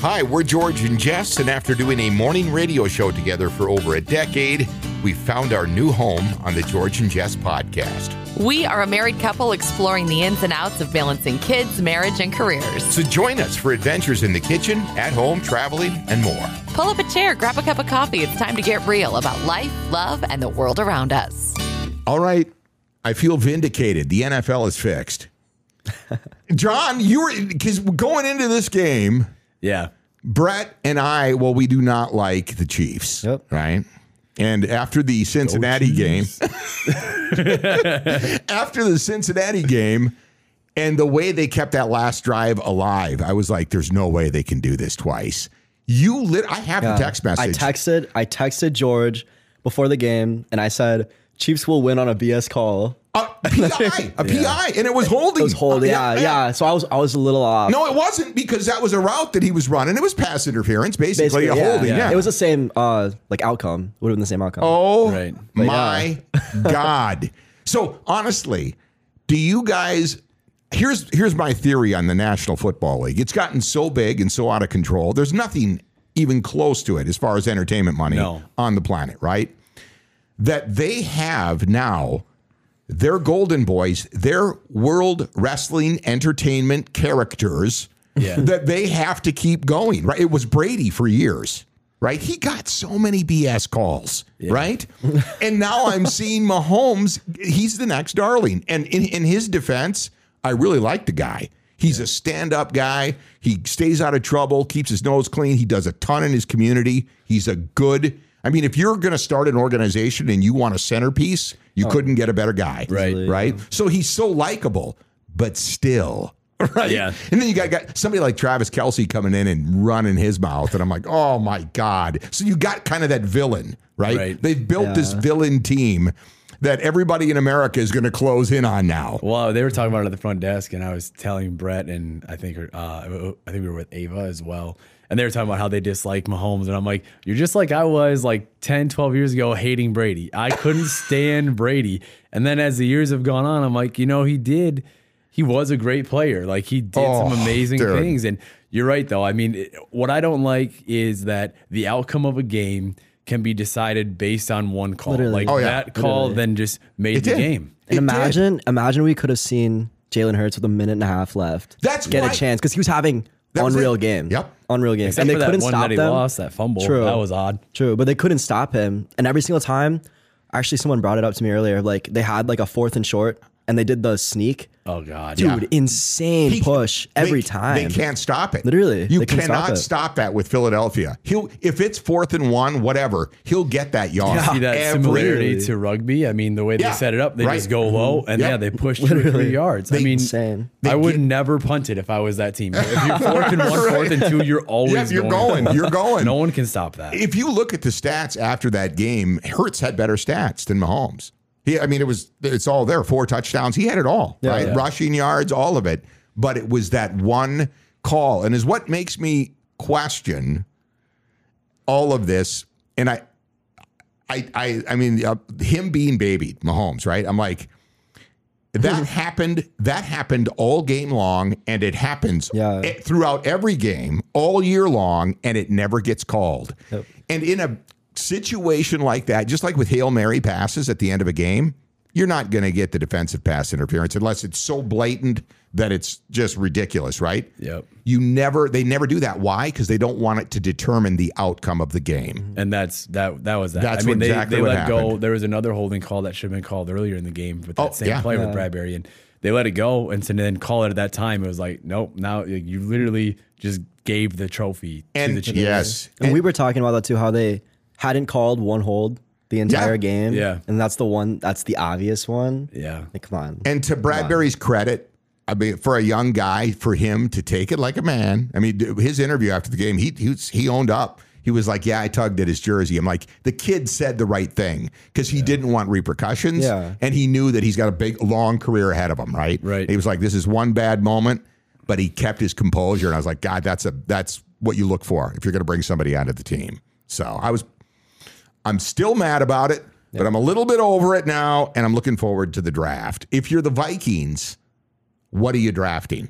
Hi, we're George and Jess, and after doing a morning radio show together for over a decade, we found our new home on the George and Jess podcast. We are a married couple exploring the ins and outs of balancing kids, marriage, and careers. So join us for adventures in the kitchen, at home, traveling, and more. Pull up a chair, grab a cup of coffee. It's time to get real about life, love, and the world around us. All right, I feel vindicated. The NFL is fixed. Jon, you were because going into this game, Yeah. Brett and I, well, we do not like the Chiefs, Yep. right? And after the Cincinnati game, after the Cincinnati game, and the way they kept that last drive alive, I was like, "There's no way they can do this twice." You lit. I have the text message. I texted I texted George before the game and I said Chiefs will win on a BS call. a PI, a PI, and it was holding. It was holding, yeah, yeah. So I was I was a little off. No, it wasn't because that was a route that he was running. It was pass interference, basically, Basically, a holding. Yeah, It was the same uh like outcome. Would have been the same outcome. Oh Right. my God. So honestly, do you guys here's here's my theory on the National Football League. It's gotten so big and so out of control. There's nothing even close to it as far as entertainment money No. on the planet, right? That they have now their golden boys, their world wrestling entertainment characters Yeah. that they have to keep going, right? It was Brady for years, right? He got so many BS calls, right? and now I'm seeing Mahomes, he's the next darling. And in, in his defense, I really like the guy. He's a stand up guy. He stays out of trouble, keeps his nose clean. He does a ton in his community. He's a good, I mean, if you're going to start an organization and you want a centerpiece, you couldn't get a better guy. Right. Right. So he's so likable, but still. Right. Yeah. And then you got, got somebody like Travis Kelce coming in and running his mouth. And I'm like, oh my God. So you got kind of that villain, right? Right. They've built this villain team that everybody in America is going to close in on now. Well, they were talking about it at the front desk, and I was telling Brett, and I think uh, I think we were with Ava as well. And they were talking about how they dislike Mahomes. And I'm like, you're just like I was like 10, 12 years ago hating Brady. I couldn't stand Brady. And then as the years have gone on, I'm like, you know, he did, he was a great player. Like he did some Oh, amazing dude. things. And you're right, though. I mean, it- what I don't like is that the outcome of a game can be decided based on one call. Literally. Like Oh, yeah. that call then just made It the did. game. and It did. imagine imagine we could have seen Jalen Hurts with a minute and a half left. That's get why- a chance because he was having That unreal game. Yep. Unreal game. Except and they for couldn't one stop that he them. lost, that fumble. True. That was odd. True, but they couldn't stop him. And every single time, actually, someone brought it up to me earlier. Like they had like a fourth and short, and they did the sneak. Oh God, Dude, insane He- push every they, time. They can't stop it. Literally, You they cannot stop stop, that with Philadelphia. He'll if it's fourth and one, whatever, he'll get that yard. See that Every- similarity to rugby? I mean, the way Yeah, they set it up, they right. just go low and Yep. yeah, they push two or three yards. I They- mean, Insane. I would get- never punt it if I was that team. If you're fourth and one, fourth and two, you're always Yeah, you're going. going. You're going. No one can stop that. If you look at the stats after that game, Hurts had better stats than Mahomes. He, I mean, it was it's all there. Four touchdowns. He had it all, right? yeah. Rushing yards, all of it. But it was that one call, and is what makes me question all of this. And I, I, I, I mean, uh, him being babied, Mahomes, right? I'm like, that happened. That happened all game long, and it happens Yeah. e- throughout every game all year long, and it never gets called. And in a situation like that, just like with hail mary passes at the end of a game, you're not going to get the defensive pass interference unless it's so blatant that it's just ridiculous, right? Yep. You never, they never do that. Why? Because they don't want it to determine the outcome of the game. Mm-hmm. And that's that. That was that. That's I mean, what- they, exactly they what let go. There was another holding call that should have been called earlier in the game with that Oh, same yeah. player with Bradberry, and they let it go. And to then call it at that time, it was like, nope. Now you literally just gave the trophy to the Chiefs. yes, And we were talking about that too, how they hadn't called one hold the entire Yeah. game. Yeah. And that's the one, that's the obvious one. Yeah. Like, come on. And to Bradberry's credit, I mean, for a young guy, for him to take it like a man. I mean, his interview after the game, he he, was, he owned up. He was like, "Yeah, I tugged at his jersey." I'm like, the kid said the right thing because he didn't want repercussions, Yeah. and he knew that he's got a big, long career ahead of him. Right, Right. He was like, "This is one bad moment," but he kept his composure, and I was like, "God, that's a that's what you look for if you're going to bring somebody onto the team." So I was, I'm still mad about it, but I'm a little bit over it now, and I'm looking forward to the draft. If you're the Vikings, what are you drafting?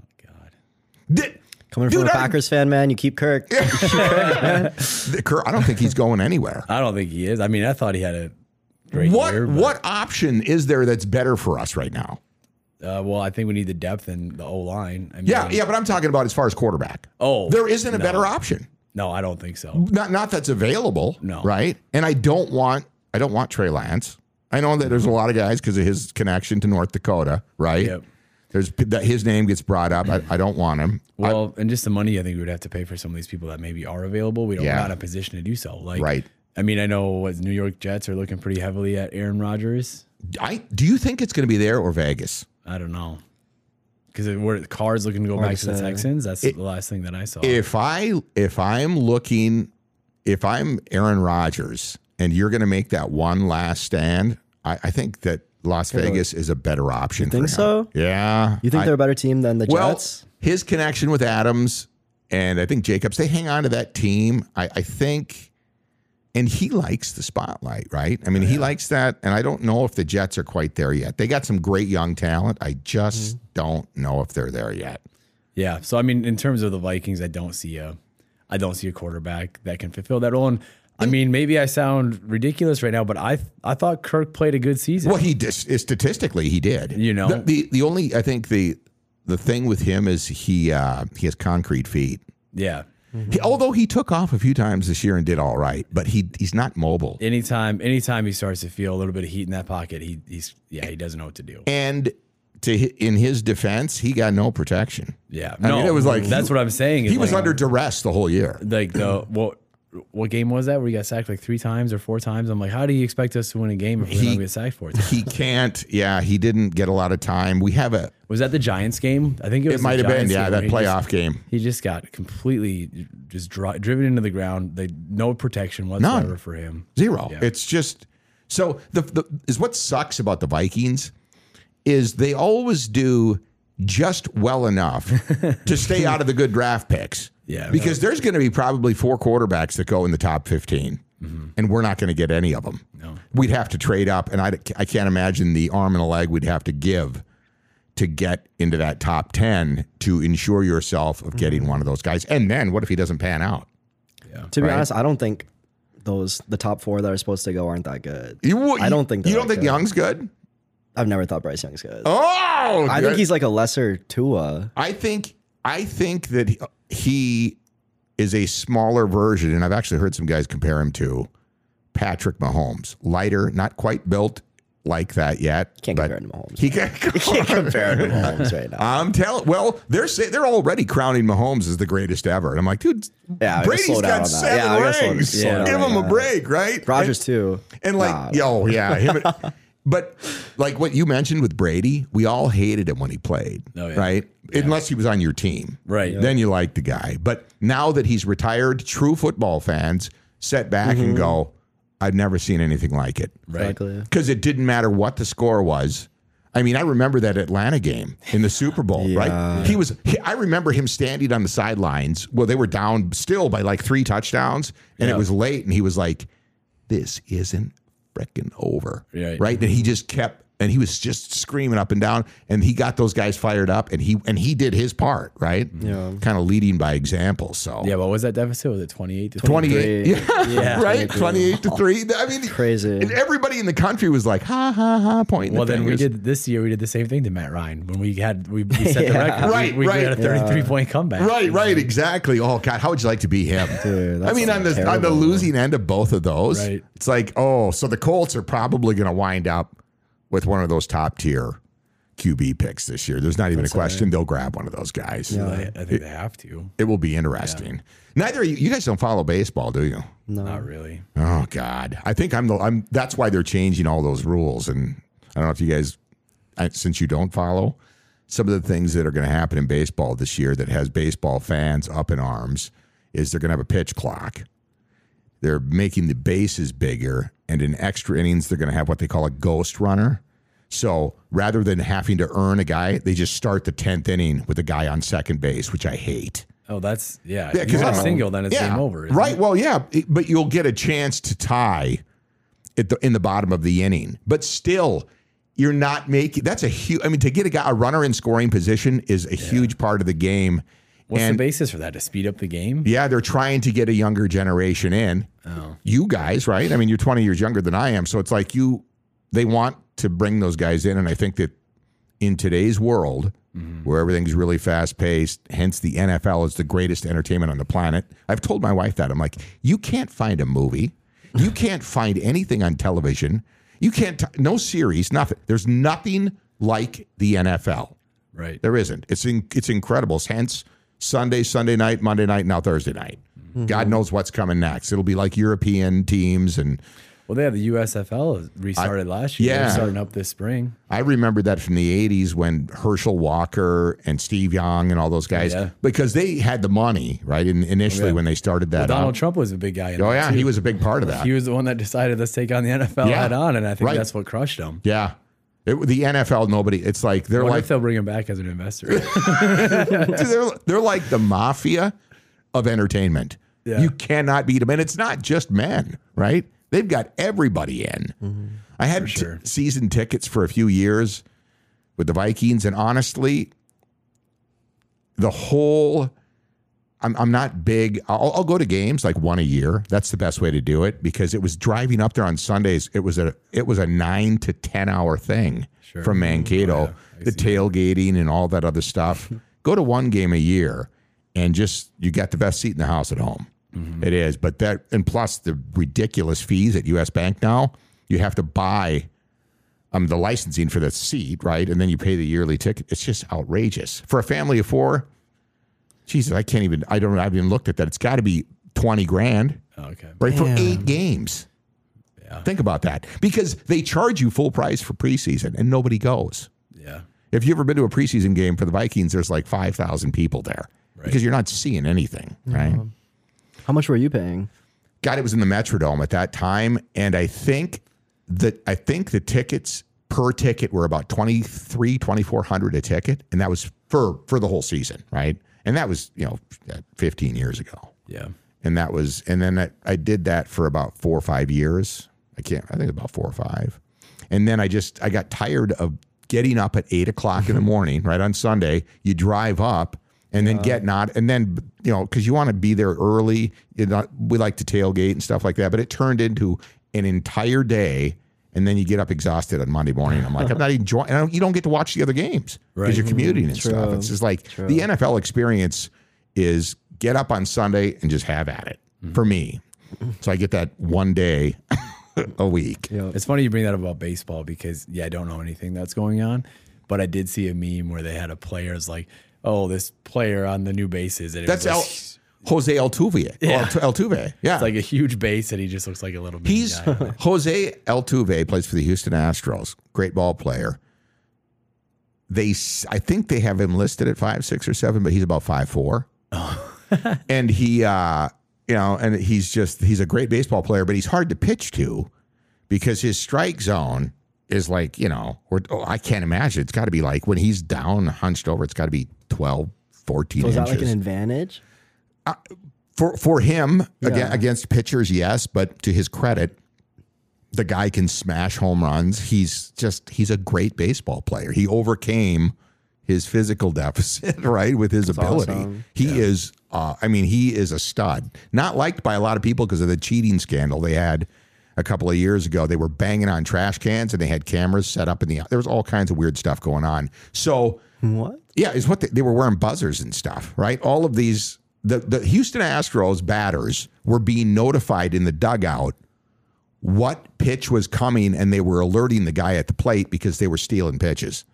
Oh, God. Coming from Dude, a I- Packers fan, man, you keep Kirk. the Cur- I don't think he's going anywhere. I don't think he is. I mean, I thought he had a great What year. but, what option is there that's better for us right now? Uh, well, I think we need the depth in the O line. I mean, Yeah, yeah, but I'm talking about as far as quarterback. Oh, there isn't a no. better option. No, I don't think so. Not not that's available. No. right? And I don't want I don't want Trey Lance. I know that there's a lot of guys because of his connection to North Dakota, right? Yep. There's that his name gets brought up. I, I don't want him. I- Well, and just the money I think we would have to pay for some of these people that maybe are available. We don't Yeah. we're not in a position to do so. Like, Right. I mean, I know what New York Jets are looking pretty heavily at Aaron Rodgers. I do you think it's going to be there or Vegas? I don't know because we're Carr's looking to go back to to the. Texans. That's the last thing that I saw. If I if I'm looking if I'm Aaron Rodgers and you're going to make that one last stand, I, I think that Las Vegas is a better option. You think for him. so? Yeah. You think I- they're a better team than the well, Jets? his connection with Adams and I think Jacobs, they hang on to that team. I, I think, and he likes the spotlight, right? I mean, he likes that. And I don't know if the Jets are quite there yet. They got some great young talent. I just Mm-hmm. don't know if they're there yet. Yeah. So I mean, in terms of the Vikings, I don't see a, I don't see a quarterback that can fulfill that role. And I mean, maybe I sound ridiculous right now, but I I thought Kirk played a good season. Well, he dis- statistically he did. You know? the, the the only I think the the thing with him is he uh, he has concrete feet. Yeah. He, although he took off a few times this year and did all right, but he he's not mobile. Anytime, anytime he starts to feel a little bit of heat in that pocket, he he's yeah, he doesn't know what to do. And to in his defense, he got no protection. Yeah. I mean, it was like that's what I'm saying. He was like- under duress the whole year. like the what what game was that where he got sacked like three times or four times? I'm like, how do you expect us to win a game if we're He- not get sacked four times? He can't. Yeah, he didn't get a lot of time. We have a. Was that the Giants game? I think it was. It might have been. Yeah, that playoff just- game. He just got completely just dri- driven into the ground. They no protection whatsoever None. for him. Zero. Yeah. It's just so the, the is what sucks about the Vikings is they always do just well enough to stay out of the good draft picks. Yeah. Because there's going to be probably four quarterbacks that go in the top 15 mm-hmm. and we're not going to get any of them. No. We'd have to trade up and I, I can't imagine the arm and a leg we'd have to give to get into that top 10 to ensure yourself of getting mm-hmm. one of those guys. And then what if he doesn't pan out? To be Right. honest, I don't think those the top four that are supposed to go aren't that good. You, I don't think you don't think good. Young's good? I've never thought Bryce Young's good. Oh, I good. think he's like a lesser Tua. I think I think that he- is a smaller version, and I've actually heard some guys compare him to Patrick Mahomes. Lighter, not quite built like that yet. Can't but compare him to Mahomes. He can't, Can't compare him to Mahomes right now. I'm telling. Well, they're say, they're already crowning Mahomes as the greatest ever, and I'm like, dude, Yeah, Brady's got seven Yeah, I gotta slow- rings. down Give on him a break, right? Rodgers And- too. and like, Nah. yo, yeah, him. but like what you mentioned with Brady, we all hated him when he played, Oh, yeah. right? Unless he was on your team, Right. Then you like the guy. But now that he's retired, true football fans set back and mm-hmm. go, "I've never seen anything like it." Right. Because it didn't matter what the score was. I mean, I remember that Atlanta game in the Super Bowl, right? He was. He, I remember him standing on the sidelines. Well, they were down still by like three touchdowns, and it was late, and he was like, "This isn't freaking over," Right. right? And he just kept, and he was just screaming up and down, and he got those guys fired up, and he and he did his part, right? Yeah. kind of leading by example. So Yeah. What was that deficit? Was it 28 to 28 yeah, Yeah. right 28 to 3 i mean Crazy. and everybody in the country was like ha ha ha pointing Well, the then we did this year. We did the same thing to Matt Ryan when we had we, we set the Yeah. record. We- Right, we, right. had a 33 point comeback. Right, right, exactly. Oh God, how would you like to be him? Dude, I that's mean, on the on the terrible. losing end of both of those, Right. it's like, oh, so the Colts are probably going to wind up with one of those top tier QB picks this year. There's not even a question; they'll grab one of those guys. I, I think they have to. It will be interesting. Neither of you, you guys don't follow baseball, do you? No. Not really. Oh God, I think I'm the. I'm. That's why they're changing all those rules. And I don't know if you guys, since you don't follow, some of the things that are going to happen in baseball this year that has baseball fans up in arms is they're going to have a pitch clock. They're making the bases bigger, and in extra innings, they're going to have what they call a ghost runner. So rather than having to earn a guy, they just start the 10th inning with a guy on second base, which I hate. Oh, that's yeah. Yeah, get a single, then it's yeah, game over. Right. it? Well, yeah, but you'll get a chance to tie at the in the bottom of the inning. But still, you're not making. That's a huge. I mean, to get a guy a runner in scoring position is a huge part of the game. What's and the basis for that? To speed up the game? yeah, they're trying to get a younger generation in. Oh. You guys, right? I mean, you're 20 years younger than I am, so it's like you. They want to bring those guys in, and I think that in today's world, Mm-hmm. where everything's really fast paced, hence the NFL is the greatest entertainment on the planet. I've told my wife that I'm like, you can't find a movie, you can't find anything on television, you can't, t- no series, nothing. There's nothing like the NFL. Right. There isn't. It's in, it's incredible. Hence Sunday, Sunday night, Monday night, now Thursday night. Mm-hmm. God knows what's coming next. It'll be like European teams and Well, they have the USFL restarted last year. yeah. Starting up this spring. I remember that from the 80s when Herschel Walker and Steve Young and all those oh, guys, Yeah. because they had the money, right? In, initially, Yeah. when they started that. Well, Donald up. Trump was a big guy. In Oh, yeah. too. He was a big part of that. He was the one that decided let's take on the NFL Yeah. head on, and I think Right. that's what crushed him. yeah. It, the NFL, nobody, it's like they're like if they'll bring him back as an investor. They're, they're like the mafia of entertainment. Yeah. You cannot beat them. And it's not just men, right? They've got everybody in. Mm-hmm. I had t- season tickets for a few years with the Vikings. And honestly, the whole. I'm, I'm not big. I'll, I'll go to games like one a year. That's the best way to do it because it was driving up there on Sundays. It was a it was a nine to ten hour thing from Mankato, the tailgating and all that other stuff. go to one game a year, and just you got the best seat in the house at home. It is, but that and plus the ridiculous fees at U.S. Bank now. You have to buy um, the licensing for the seat, right? And then you pay the yearly ticket. It's just outrageous for a family of four. Jesus, I can't even. I don't. I haven't even looked at that. It's got to be twenty grand, Oh, okay. right, for eight games. Yeah. Think about that, because they charge you full price for preseason, and nobody goes. Yeah. If you ever been to a preseason game for the Vikings, there's like five thousand people there because you're not seeing anything, right? How much were you paying? God, it was in the Metrodome at that time, and I think that I think the tickets per ticket were about 23 2400 a ticket and that was for for the whole season right and that was you know 15 years ago. Yeah. and that was and then I, I did that for about four or five years. I can't i think about four or five. And then i just i got tired of getting up at eight o'clock in the morning right on sunday. You drive up and then get not and then you know because you want to be there early. You know, we like to tailgate and stuff like that but it turned into an entire day and then you get up exhausted on Monday morning. I'm like, I'm not enjoying. And don't- you don't get to watch the other games because Right. you're commuting and stuff. It's just like the NFL experience is get up on Sunday and just have at it for me. So I get that one day a week. It's funny you bring that up about baseball because yeah, I don't know anything that's going on, but I did see a meme where they had a player's like, oh, this player on the new bases, and it That's was like, Jose Altuve. Yeah. Altuve. Yeah. it's like a huge base, and he just looks like a little. mini He's guy on. Jose Altuve plays for the Houston Astros. Great ball player. They, I think they have him listed at five six or seven, but he's about five four. and he, uh, you know, and he's just he's a great baseball player, but he's hard to pitch to because his strike zone is like you know, or oh, I can't imagine. It's got to be like when he's down, hunched over. It's got to be 12, 14 So is that inches like an advantage? For for him Yeah. against pitchers, yes, but to his credit, the guy can smash home runs. He's just he's a great baseball player. He overcame his physical deficit, right, with his ability. awesome. He is uh, I mean, he is a stud. Not liked by a lot of people because of the cheating scandal they had a couple of years ago. They were banging on trash cans and they had cameras set up in the there was all kinds of weird stuff going on. So What? yeah, is what they, they were wearing buzzers and stuff, right? All of these, the, the Houston Astros batters were being notified in the dugout what pitch was coming, and they were alerting the guy at the plate because they were stealing pitches.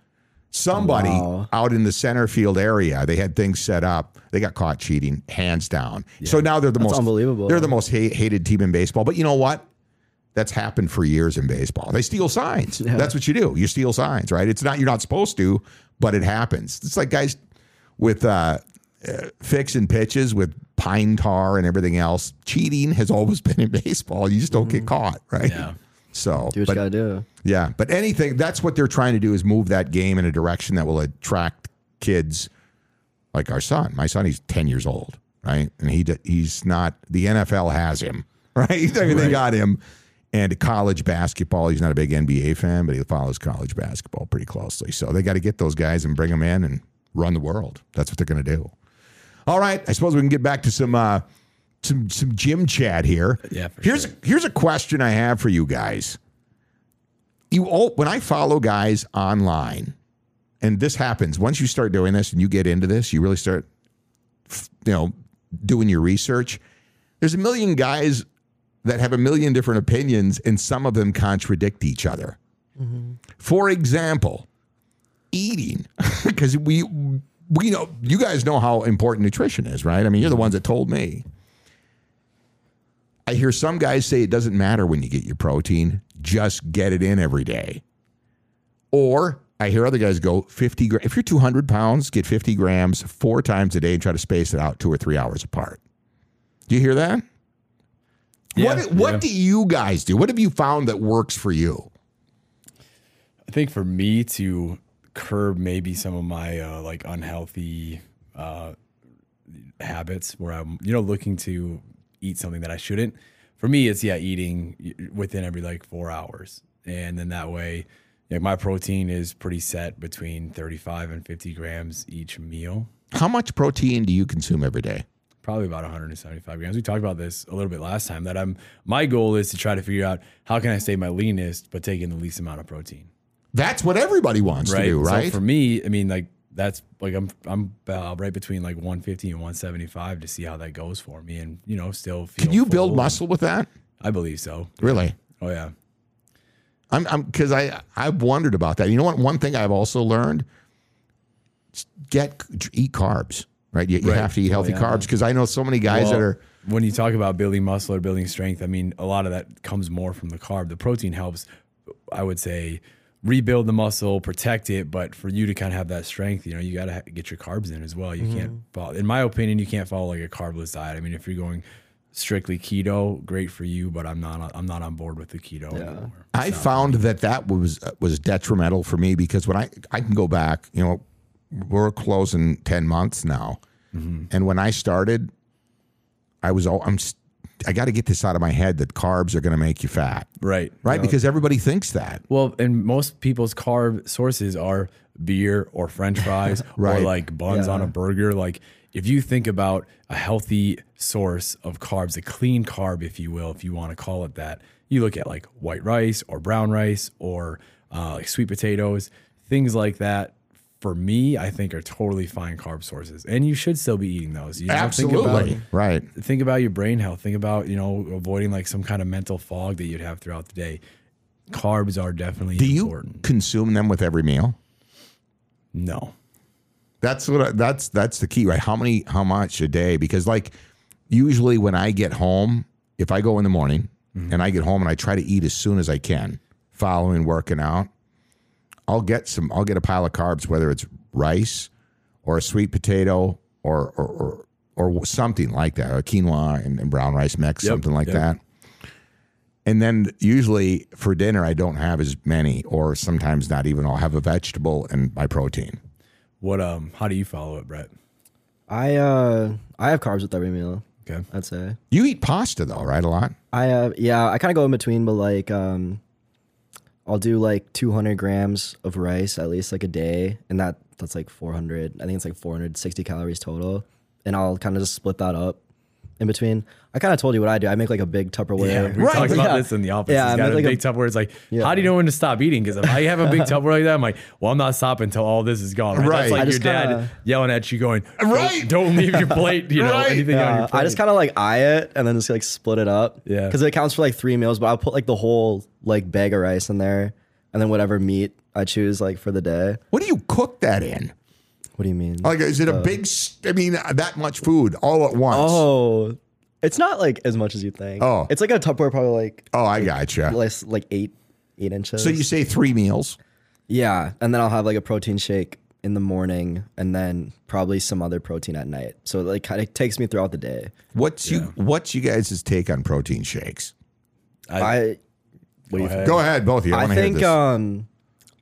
Somebody Wow. out in the center field area, they had things set up. They got caught cheating, hands down. So now they're the most unbelievable. They're the most ha- hated team in baseball. But you know what? That's happened for years in baseball. They steal signs. That's what you do. You steal signs, right? It's not you're not supposed to, but it happens. It's like guys with uh, uh, fixing pitches with pine tar and everything else. Cheating has always been in baseball. You just don't get caught, right? Yeah. So, Do what but- you gotta do. yeah, but anything that's what they're trying to do is move that game in a direction that will attract kids like our son. My son, he's 10 years old, right? And he he's not the NFL has him, right? I mean, they got him. And college basketball, he's not a big NBA fan, but he follows college basketball pretty closely. So they got to get those guys and bring them in and run the world. That's what they're going to do. All right, I suppose we can get back to some uh, some some gym chat here. Yeah, here's sure. here's a question I have for you guys. You all when I follow guys online, and this happens once you start doing this and you get into this, you really start, you know, doing your research. There's a million guys that have a million different opinions, and some of them contradict each other. For example, eating, because we we know you guys know how important nutrition is, right? I mean, you're the ones that told me. I hear some guys say it doesn't matter when you get your protein, just get it in every day. Or I hear other guys go 50 gra- if you're 200 pounds, get 50 grams four times a day and try to space it out two or three hours apart. Do you hear that? Yeah, what what yeah. do you guys do? What have you found that works for you? I think for me to curb maybe some of my uh, like unhealthy uh, habits where I'm, you know, looking to eat something that I shouldn't. For me, it's yeah, eating within every like four hours, and then that way, like my protein is pretty set between 35 and 50 grams each meal. How much protein do you consume every day? Probably about 175 grams. We talked about this a little bit last time. That I'm my goal is to try to figure out how can I stay my leanest but taking the least amount of protein. That's what everybody wants to do, right? So for me, I mean, like that's like I'm I'm uh, right between like 150 and 175 to see how that goes for me, and you know, still feel Can you build muscle with that? I believe so. Really? Oh yeah, I'm I'm because I I've wondered about that. You know what? One thing I've also learned: get eat carbs. Right? You, you Right. have to eat healthy yeah. carbs because I know so many guys that are. when you talk about building muscle or building strength, I mean, a lot of that comes more from the carb. The protein helps, I would say, rebuild the muscle, protect it. But for you to kind of have that strength, you know, you got to get your carbs in as well. You Mm-hmm. can't follow, in my opinion, you can't follow like a carbless diet. I mean, if you're going strictly keto, great for you, but I'm not, I'm not on board with the keto anymore. I found that that was was detrimental for me because when I I can go back, you know, we're closing ten months now, and when I started, I was all I'm. s- I got to get this out of my head that carbs are going to make you fat, Right. right? Because everybody thinks that. Well, and most people's carb sources are beer or French fries Right. or like buns on a burger. Like if you think about a healthy source of carbs, a clean carb, if you will, if you want to call it that, you look at like white rice or brown rice or uh, like sweet potatoes, things like that. For me, I think are totally fine carb sources, and you should still be eating those. You know, think about- Absolutely, right. think about your brain health. Think about you know avoiding like some kind of mental fog that you'd have throughout the day. Carbs are definitely Do you important. consume them with every meal? No, That's what I, that's that's the key, right? How many how much a day? Because like usually when I get home, if I go in the morning mm-hmm. and I get home and I try to eat as soon as I can, following working out, I'll get some I'll get a pile of carbs, whether it's rice or a sweet potato or or or, or something like that, a quinoa and, and brown rice mix, Yep, something like yep. that. And then usually for dinner, I don't have as many, or sometimes not even. I'll have a vegetable and my protein. what um? How do you follow it, Brett? I uh I have carbs with every meal. Okay, I'd say. You eat pasta though, right? A lot. I uh yeah, I kind of go in between, but like um, I'll do like 200 grams of rice at least like a day, and that that's like 400. I think it's like 460 calories total, and I'll kind of just split that up in between. I kind of told you what I do. I make like a big Tupperware. yeah, we Right, talked about yeah. this in the office. Yeah, He's I got a like a- big Tupperware. It's like, Yeah. how do you know when to stop eating? Because if I have a big Tupperware like that, I'm like, well, I'm not stopping until all this is gone. Right? Right. That's like your dad kinda- yelling at you, going, "Don't- Right. Don't, leave your plate. You know, Right. anything on your plate. I just kind of like eye it and then just like split it up. Yeah. Because it counts for like three meals, but I'll put like the whole like bag of rice in there and then whatever meat I choose like for the day. What do you cook that in? What do you mean? Like, is it a uh, big? I mean, that much food all at once. oh, It's not like as much as you think. Oh. it's like a Tupperware, probably like Oh, I gotcha. less like eight eight inches. So you say three meals. yeah, and then I'll have like a protein shake in the morning, and then probably some other protein at night. So it like kind of takes me throughout the day. What's you what's you guys' take on protein shakes? I Go ahead. Go ahead, both of you. I, I want hear think this. um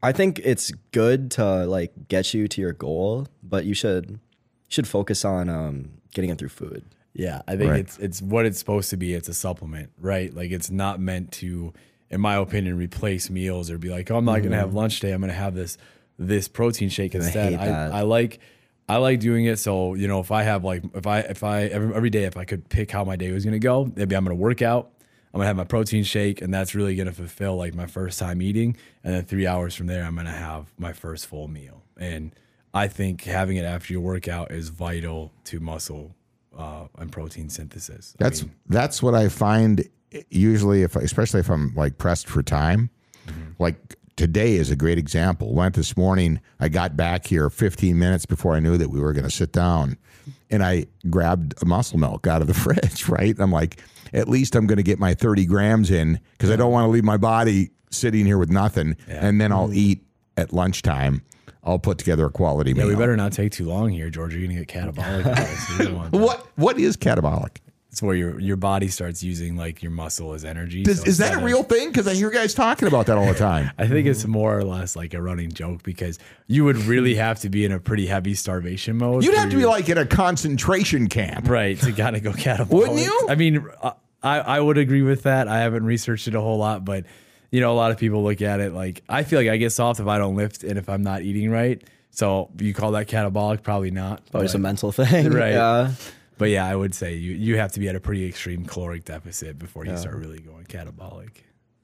I think it's good to like get you to your goal, but you should should focus on um getting it through food. Yeah, I think Right. it's it's what it's supposed to be. It's a supplement, right? Like it's not meant to, in my opinion, replace meals or be like, oh, I'm not gonna have lunch today. I'm gonna have this this protein shake instead. I. I like I like doing it. So you know, if I have like if I if I every, every day if I could pick how my day was gonna go, maybe I'm gonna work out. I'm gonna have my protein shake, and that's really gonna fulfill like my first time eating. And then three hours from there, I'm gonna have my first full meal. And I think having it after your workout is vital to muscle uh, and protein synthesis. I That's mean, that's what I find usually if especially if I'm like pressed for time. Like today is a great example. Went this morning, I got back here 15 minutes before I knew that we were going to sit down and I grabbed a muscle milk out of the fridge, right? I'm like at least I'm going to get my 30 grams in cuz I don't want to leave my body sitting here with nothing and then I'll eat at lunchtime. I'll put together a quality yeah, meal. we better not take too long here, George. You're gonna get catabolic. with this. We don't want that. What what is catabolic? It's where your your body starts using like your muscle as energy. Does, So is that a of- real thing? Because I hear guys talking about that all the time. I think it's more or less like a running joke because you would really have to be in a pretty heavy starvation mode. You'd have to be like in a concentration camp. right to kind of go catabolic. Wouldn't you? I mean, I I would agree with that. I haven't researched it a whole lot, but you know, a lot of people look at it like I feel like I get soft if I don't lift and if I'm not eating right. So you call that catabolic? Probably not. Probably just a mental thing. Right. Yeah. But yeah, I would say you, you have to be at a pretty extreme caloric deficit before you start really going catabolic.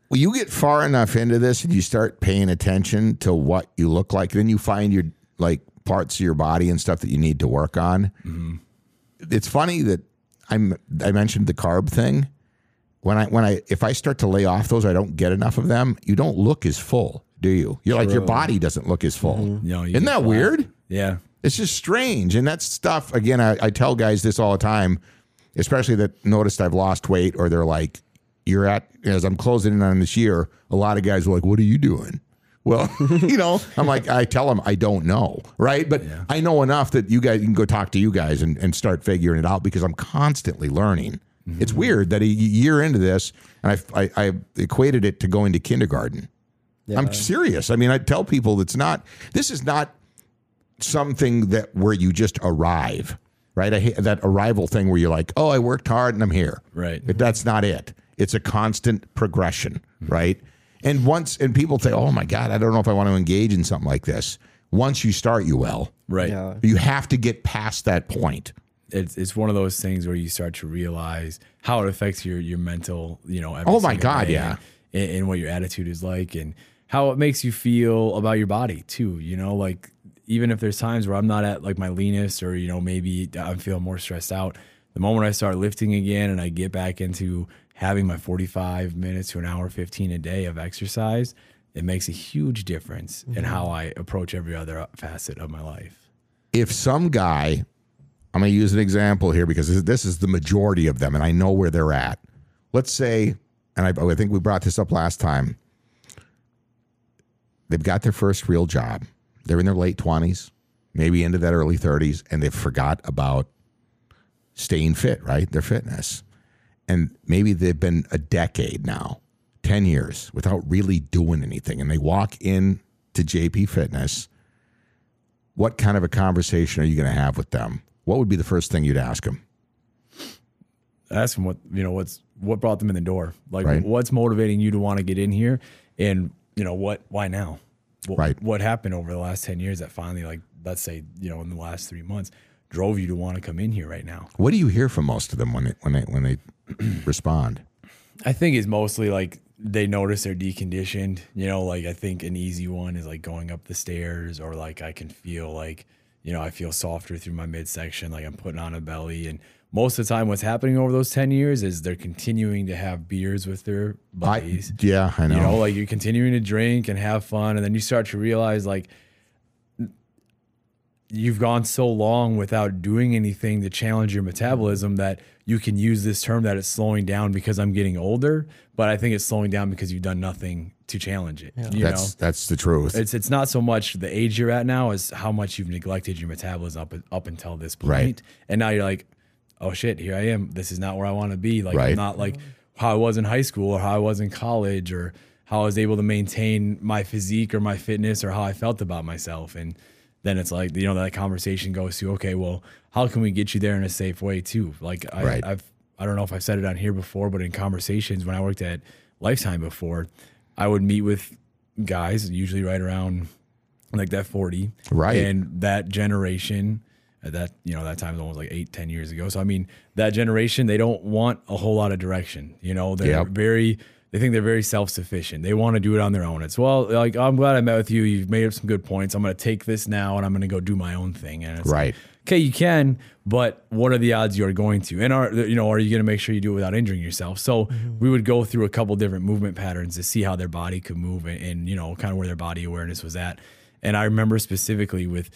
Well, you get far enough into this and you start paying attention to what you look like, then you find your like parts of your body and stuff that you need to work on. Mm-hmm. It's funny that I'm I mentioned the carb thing. When I when I if I start to lay off those, I don't get enough of them. You don't look as full, do you? You're like your body doesn't look as full. No, you Isn't that flat. weird? Yeah. It's just strange. And that's stuff, again, I, I tell guys this all the time, especially that noticed I've lost weight or they're like, you're at, as I'm closing in on this year, a lot of guys are like, what are you doing? Well, you know, I'm like, I tell them I don't know, right? But I know enough that you guys you can go talk to you guys and, and start figuring it out because I'm constantly learning. It's weird that a year into this, and I, I, I equated it to going to kindergarten. I'm serious. I mean, I tell people it's not, this is not something that where you just arrive, right? I that arrival thing where you're like, oh, I worked hard and I'm here. Right. But that's not it. It's a constant progression, right? And once, and people say, oh my God, I don't know if I want to engage in something like this. Once you start, you will. Right. Yeah. You have to get past that point. It's it's one of those things where you start to realize how it affects your your mental, you know, every Oh my God, yeah. And, and what your attitude is like and how it makes you feel about your body too, you know, like even if there's times where I'm not at like my leanest or you know maybe I'm feeling more stressed out, the moment I start lifting again and I get back into having my 45 minutes to an hour 15 a day of exercise, it makes a huge difference in mm-hmm. how I approach every other facet of my life. if some guy, I'm going to use an example here because this- is the majority of them, and I know where they're at. Let's say, and I, I think we brought this up last time, they've got their first real job. They're in their late 20s, maybe into that early 30s, and they've forgot about staying fit, right? Their fitness. And maybe they've been a decade now, 10 years, without really doing anything. And they walk in to JP Fitness what kind of a conversation are you going to have with them? What would be the first thing you'd ask them? ask them what you know what's what brought them in the door like Right. what's motivating you to want to get in here and you know what why now what, Right. what happened over the last 10 years that finally like let's say you know in the last three months drove you to want to come in here right now What do you hear from most of them when they when they when they respond? I think it's mostly like they notice they're deconditioned. You know, like I think an easy one is like going up the stairs, or like I can feel like, you know, I feel softer through my midsection, like I'm putting on a belly. And most of the time, what's happening over those 10 years is they're continuing to have beers with their I, buddies. yeah, I know. You know, like you're continuing to drink and have fun, and then you start to realize like you've gone so long without doing anything to challenge your metabolism that you can use this term that it's slowing down because I'm getting older, but I think it's slowing down because you've done nothing to challenge it. You That's know? that's the truth. It's it's not so much the age you're at now as how much you've neglected your metabolism up up until this point. Right. And now you're like, oh shit, here I am. This is not where I want to be. Like Right. I'm not like how I was in high school or how I was in college or how I was able to maintain my physique or my fitness or how I felt about myself. And then it's like, you know, that conversation goes to, okay, well, how can we get you there in a safe way too? Like I, Right. I've I don't know if I've said it on here before, but in conversations when I worked at Lifetime before, I would meet with guys, usually right around like that 40. Right. And that generation, at that, you know, that time was almost like eight, 10 years ago. So, I mean, that generation, they don't want a whole lot of direction. You know, they're Yep. very, they think they're very self sufficient. They want to do it on their own. It's, well, like, I'm glad I met with you. You've made up some good points. I'm going to take this now and I'm going to go do my own thing. And it's like, Right. Okay, you can, but what are the odds you're going to? And are you know, are you going to make sure you do it without injuring yourself? So mm-hmm. we would go through a couple different movement patterns to see how their body could move and, and you know, kind of where their body awareness was at. And I remember specifically with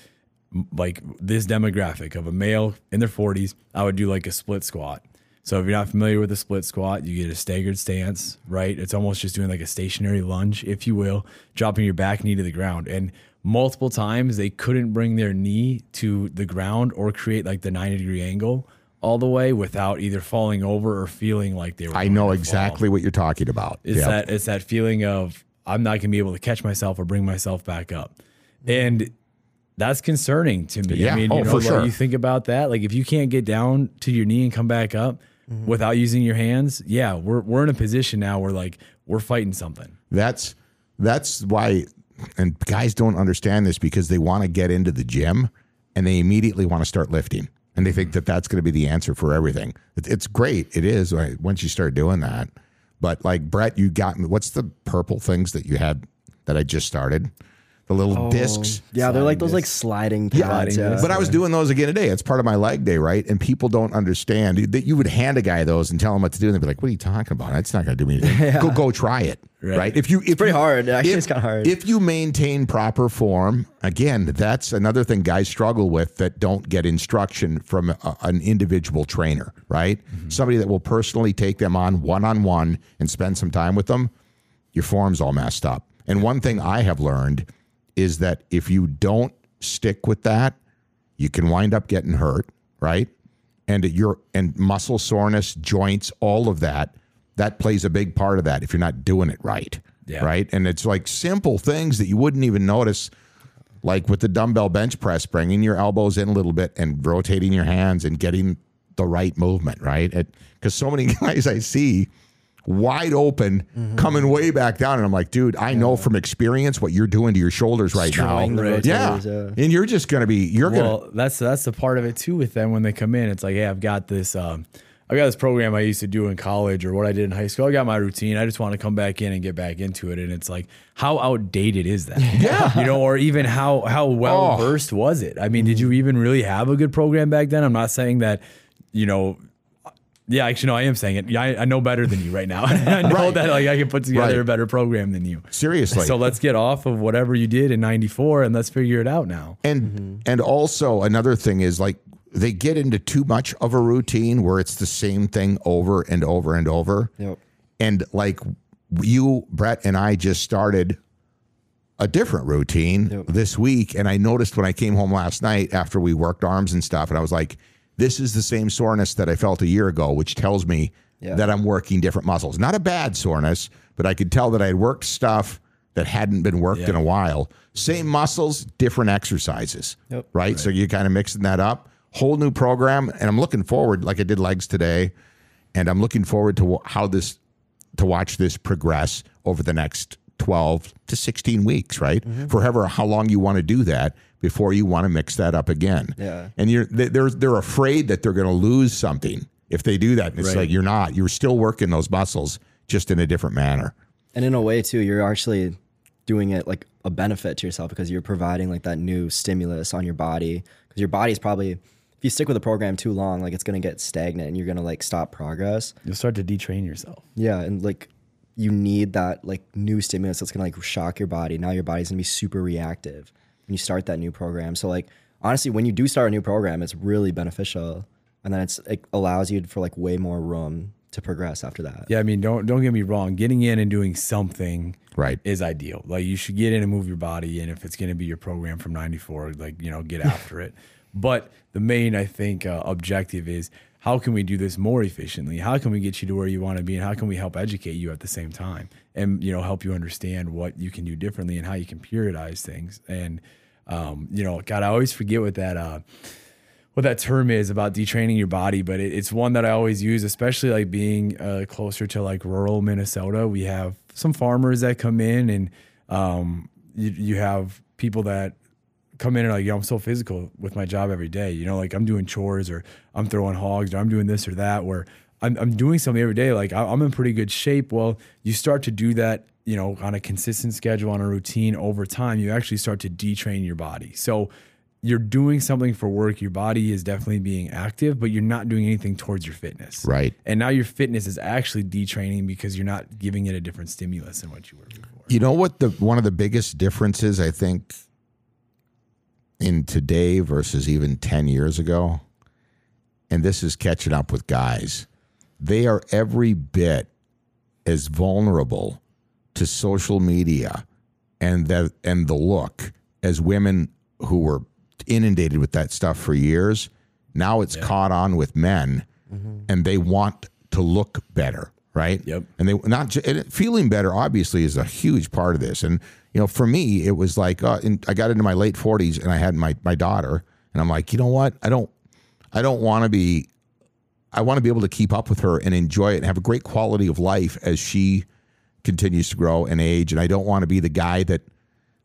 like this demographic of a male in their 40s, I would do like a split squat. So if you're not familiar with a split squat, you get a staggered stance, right? It's almost just doing like a stationary lunge, if you will, dropping your back knee to the ground. And multiple times they couldn't bring their knee to the ground or create like the 90 degree angle all the way without either falling over or feeling like they were. I know to fall. exactly what you're talking about. It's Yep. that it's that feeling of I'm not gonna be able to catch myself or bring myself back up, and that's concerning to me. Yeah. I mean, Oh, you know, for like, sure. you think about that. Like if you can't get down to your knee and come back up Mm-hmm. without using your hands, yeah, we're we're in a position now where like we're fighting something. That's that's why, and guys don't understand this because they want to get into the gym and they immediately want to start lifting, and they think that that's going to be the answer for everything. It's great, it is once you start doing that. But like Brett, you got me. What's the purple things that you had that I just started? The little discs. Yeah, they're like those Sliding like sliding pads. Yeah, but I was doing those again today. It's part of my leg day, right? And people don't understand that you would hand a guy those and tell him what to do, and they'd be like, "What are you talking about? That's not going to do me anything. Go, go try it." Right? If you, if pretty you- hard. Actually, if- it's kinda hard. If you maintain proper form, again, that's another thing guys struggle with that don't get instruction from a, an individual trainer, right? Mm-hmm. Somebody that will personally take them on one on one and spend some time with them your form's all messed up. And one thing I have learned is that if you don't stick with that, you can wind up getting hurt, right? And your and muscle soreness, joints, all of that, that plays a big part of that if you're not doing it right. Yeah. Right? And it's like simple things that you wouldn't even notice like with the dumbbell bench press, bringing your elbows in a little bit and rotating your hands and getting the right movement, right? Because so many guys I see wide open, Mm-hmm. coming way back down, and I'm like, dude, I know from experience what you're doing to your shoulders right Destroying now. the rotators, yeah. yeah. and you're just gonna be, you're Well, gonna, that's that's the part of it too with them when they come in. It's like, hey, I've got this um I've got this program I used to do in college or what I did in high school. I got my routine. I just want to come back in and get back into it. And it's like, how outdated is that? Yeah. You know, or even how how well Oh. versed was it? I mean, did you even really have a good program back then? I'm not saying that, you know, yeah, actually, no, I am saying it. Yeah, I, I know better than you right now. I know Right. that like I can put together Right. a better program than you. seriously. So let's get off of whatever you did in '94 and let's figure it out now. And mm-hmm. and also another thing is like they get into too much of a routine where it's the same thing over and over and over. Yep. And like you, Brett, and I just started a different routine Yep. this week. And I noticed when I came home last night after we worked arms and stuff, and I was like, this is the same soreness that I felt a year ago, which tells me Yeah. that I'm working different muscles. Not a bad soreness, but I could tell that I had worked stuff that hadn't been worked in a while. Same muscles, different exercises. Yep. Right? So you're kind of mixing that up. Whole new program. And I'm looking forward, like I did legs today, and I'm looking forward to how this to watch this progress over the next 12 to 16 weeks, right? Mm-hmm. Forever, how long you want to do that before you want to mix that up again. Yeah. And you're they- they're they're afraid that they're going to lose something if they do that. And it's Right. like you're not. You're still working those muscles just in a different manner. And in a way too, you're actually doing it like a benefit to yourself because you're providing like that new stimulus on your body because your body's probably if you stick with a program too long, like it's gonna get stagnant and you're gonna like stop progress. You'll start to detrain yourself. Yeah, and like you need that like new stimulus that's gonna like shock your body. Now your body's gonna be super reactive when you start that new program. So like honestly, when you do start a new program, it's really beneficial, and then it's it allows you for like way more room to progress after that. Yeah, I mean, don't don't get me wrong. Getting in and doing something Right. is ideal. Like you should get in and move your body, and if it's going to be your program from '94, like you know, get after it. But the main, I think, uh, objective is how can we do this more efficiently? How can we get you to where you want to be, and how can we help educate you at the same time, and you know, help you understand what you can do differently and how you can periodize things. And um, you know, God, I always forget what that. Uh, what that term is about detraining your body, but it, it's one that I always use, especially like being uh, closer to like rural Minnesota. We have some farmers that come in, and um, you, you have people that come in and like, yo, I'm so physical with my job every day. You know, like I'm doing chores or I'm throwing hogs or I'm doing this or that. Where I'm, I'm doing something every day. Like I- I'm in pretty good shape. Well, you start to do that, you know, on a consistent schedule, on a routine over time. You actually start to detrain your body. So you're doing something for work. Your body is definitely being active, but you're not doing anything towards your fitness. Right. And now your fitness is actually detraining because you're not giving it a different stimulus than what you were before. You know what the one of the biggest differences I think in today versus even 10 years ago and this is catching up with guys. They are every bit as vulnerable to social media and the and the look as women who were inundated with that stuff for years. Now it's caught on with men mm-hmm. and they want to look better, right? Yep. And they not ju- and feeling better obviously is a huge part of this. And you know, for me, it was like uh, in, I got into my late forties and I had my my daughter, and I'm like, you know what? I don't I don't want to be. I want to be able to keep up with her and enjoy it and have a great quality of life as she continues to grow and age. And I don't want to be the guy that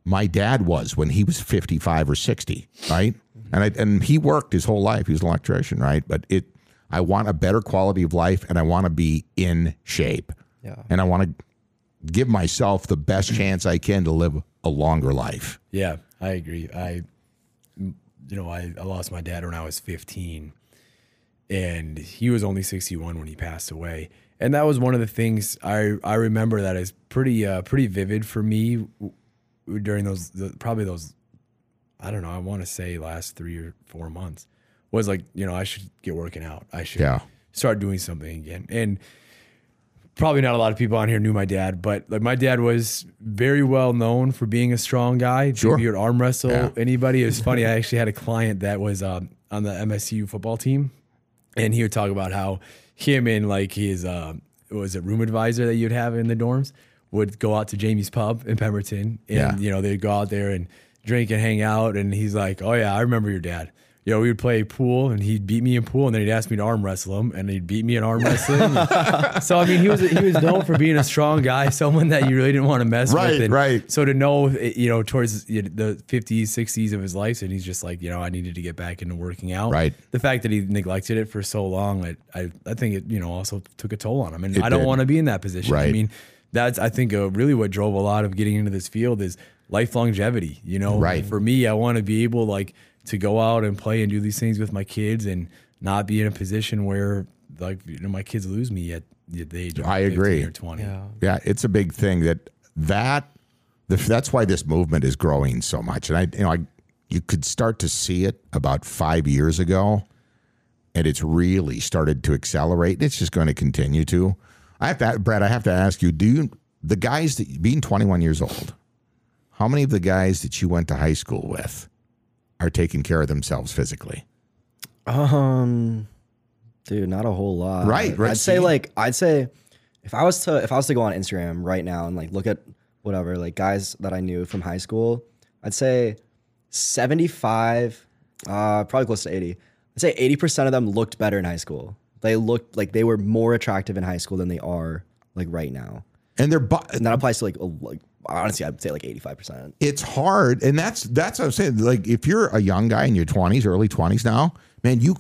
my dad was when he was 55 or 60, right? And I, and he worked his whole life. He was an electrician, right? But it, I want a better quality of life and I want to be in shape. Yeah. And I want to give myself the best chance I can to live a longer life. Yeah, I agree. I, you know, I, I lost my dad when I was 15, and he was only 61 when he passed away. And that was one of the things I I remember that is pretty uh, pretty vivid for me during those the, probably those I don't know I want to say last three or four months was like you know I should get working out I should Yeah. start doing something again and probably not a lot of people on here knew my dad, but like my dad was very well known for being a strong guy. Sure. He would arm wrestle Yeah. anybody. It was funny. I actually had a client that was um, on the MSU football team, and he would talk about how him and like his um, was it room advisor that you'd have in the dorms would go out to Jamie's pub in Pemberton, and Yeah. you know they'd go out there and drink and hang out. And he's like, "Oh yeah, I remember your dad." You know, we would play pool, and he'd beat me in pool, and then he'd ask me to arm wrestle him, and he'd beat me in arm wrestling. so I mean, he was he was known for being a strong guy, someone that you really didn't want to mess Right, with. And right. So to know, you know, towards the 50s, 60s of his life, and he's just like, you know, I needed to get back into working out. Right. The fact that he neglected it for so long, I I, I think it, you know, also took a toll on him, and It I don't did. want to be in that position. Right. I mean, that's I think uh, really what drove a lot of getting into this field is life longevity. You know, Right. For me, I want to be able like to go out and play and do these things with my kids, and not be in a position where like you know my kids lose me at the age of I agree. or 20. Yeah. Yeah, it's a big thing that that the, that's why this movement is growing so much. And I, you know, I you could start to see it about five years ago, and it's really started to accelerate. It's just going to continue to. I have to, Brett. I have to ask you: Do you the guys that being 21 years old? How many of the guys that you went to high school with are taking care of themselves physically? Um, dude, not a whole lot. Right, right, I'd say see? like I'd say if I was to if I was to go on Instagram right now and like look at whatever like guys that I knew from high school, I'd say seventy five, uh, probably close to eighty. I'd say eighty percent of them looked better in high school. They looked like they were more attractive in high school than they are like right now, And they're bu- and that applies to like a, like honestly, I'd say like eighty five percent. it's hard and that's that's what i'm saying like if you're a young guy in your 20s early 20s now man you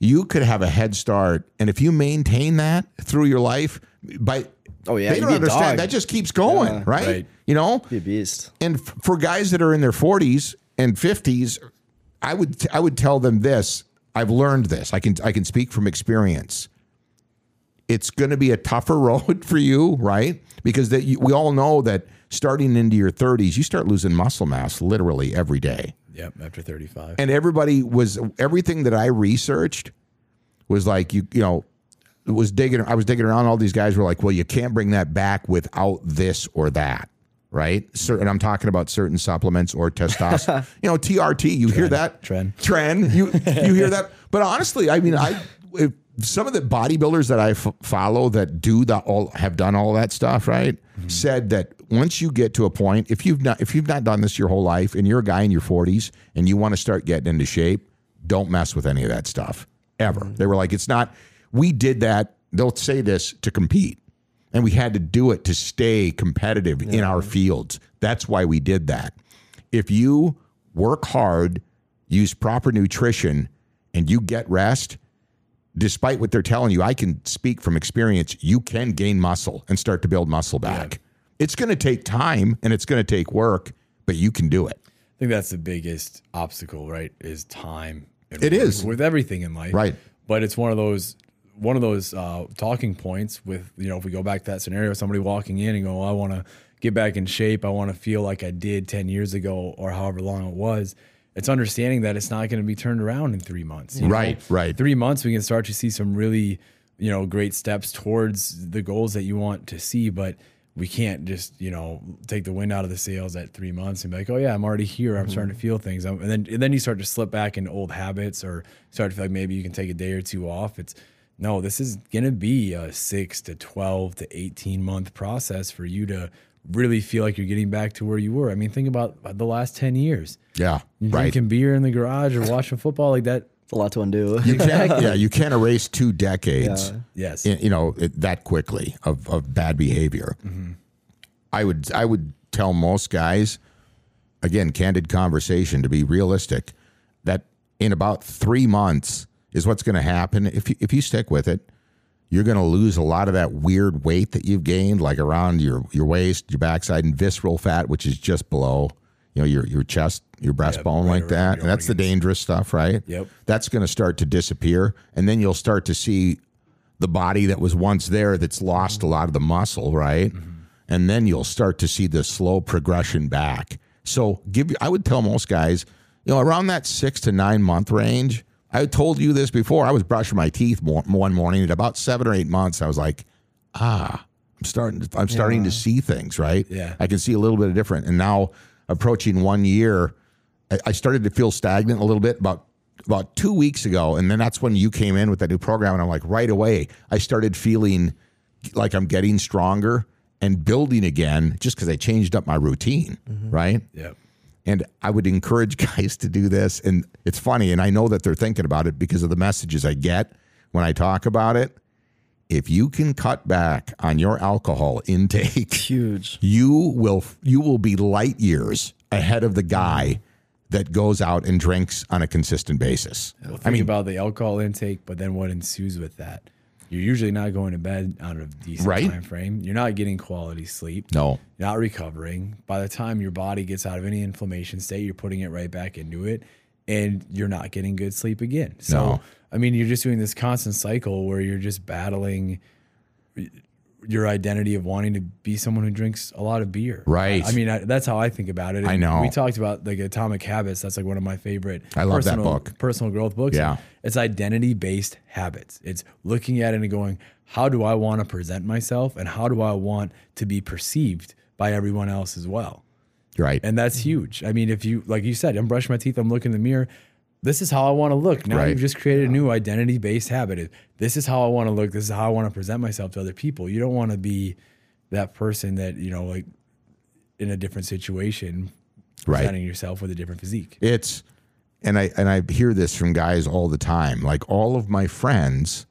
you could have a head start and if you maintain that through your life by Oh, yeah, they don't understand dog. that just keeps going Yeah. right? Right. you know Be a beast. and f- for guys that are in their 40s and 50s i would i would tell them this i've learned this i can i can speak from experience it's going to be a tougher road for you right because that you, we all know that starting into your 30s you start losing muscle mass literally every day. Yep, after 35. and everybody was everything that I researched was like you you know was digging I was digging around. All these guys were like well you can't bring that back without this or that right? Certain I'm talking about certain supplements or testosterone. You know TRT you hear that? Tren. trend. You you hear that? But honestly I mean I if some of the bodybuilders that I f- follow that do that all have done all that stuff right mm-hmm. said that once you get to a point if you've not if you've not done this your whole life and you're a guy in your 40s and you want to start getting into shape don't mess with any of that stuff ever. Mm-hmm. They were like it's not we did that they'll say this to compete. And we had to do it to stay competitive in our fields. That's why we did that. If you work hard use proper nutrition and you get rest despite what they're telling you, I can speak from experience. You can gain muscle and start to build muscle back. It's going to take time and it's going to take work, but you can do it. I think that's the biggest obstacle, right? Is time. It is. with everything in life, Right. But it's one of those one of those uh, talking points with you know if we go back to that scenario, somebody walking in and go, "I want to get back in shape. I want to feel like I did ten years ago or however long it was." It's understanding that it's not going to be turned around in three months. you know? Right, right. Three months, we can start to see some really you know great steps towards the goals that you want to see, but we can't just you know take the wind out of the sails at three months and be like, oh yeah, I'm already here. I'm starting to feel things, and then and then you start to slip back into old habits or start to feel like maybe you can take a day or two off. It's no, this is gonna be a six to twelve to eighteen month process for you to really feel like you're getting back to where you were. I mean, think about the last ten years. Yeah, You right. Drinking beer in the garage or watching football like that. It's a lot to undo. You can't, yeah, you can't erase two decades, Yes. in- you know, it, that quickly of, of bad behavior. Mm-hmm. I would I would tell most guys, again, candid conversation to be realistic, that in about three months is what's going to happen if you, if you stick with it. You're going to lose a lot of that weird weight that you've gained, like around your your waist, your backside, and visceral fat, which is just below, you know, your your chest, your breastbone, right like that. And that's the dangerous stuff, right? Yep. That's going to start to disappear, and then you'll start to see the body that was once there that's lost a lot of the muscle, right? And then you'll start to see the slow progression back. So give I would tell most guys, you know, around that 6 to 9 month range. I told you this before. I was brushing my teeth one morning at about 7 or 8 months. I was like, "Ah, I'm starting to, I'm starting to see things, right? Yeah. I can see a little bit of different. And now approaching 1 year, I, I started to feel stagnant a little bit about about two weeks ago, and then that's when you came in with that new program, and I'm like, right away, I started feeling like I'm getting stronger and building again, just because I changed up my routine, mm-hmm. right? Yeah. And I would encourage guys to do this, and it's funny, and I know that they're thinking about it because of the messages I get when I talk about it. If you can cut back on your alcohol intake, Huge. you will you will be light years ahead of the guy mm-hmm. that goes out and drinks on a consistent basis. Well, think about the alcohol intake, but then what ensues with that. You're usually not going to bed on a decent Right. time frame. You're not getting quality sleep. No. You're not recovering. By the time your body gets out of any inflammation state, you're putting it right back into it, and you're not getting good sleep again. So, No. I mean, you're just doing this constant cycle where you're just battling your identity of wanting to be someone who drinks a lot of beer. Right. I mean, I, that's how I think about it. I know. We talked about like Atomic Habits. That's like one of my favorite. I love that book. Personal growth books. Yeah. It's identity based habits. It's looking at it and going, how do I want to present myself, and how do I want to be perceived by everyone else as well. Right. And that's huge. I mean, if you, like you said, I'm brushing my teeth, I'm looking in the mirror. This is how I want to look. Now Right. you've just created a new identity based habit. This is how I want to look. This is how I want to present myself to other people. You don't want to be that person that, you know, like in a different situation, Right. presenting yourself with a different physique. It's and I and I hear this from guys all the time. Like all of my friends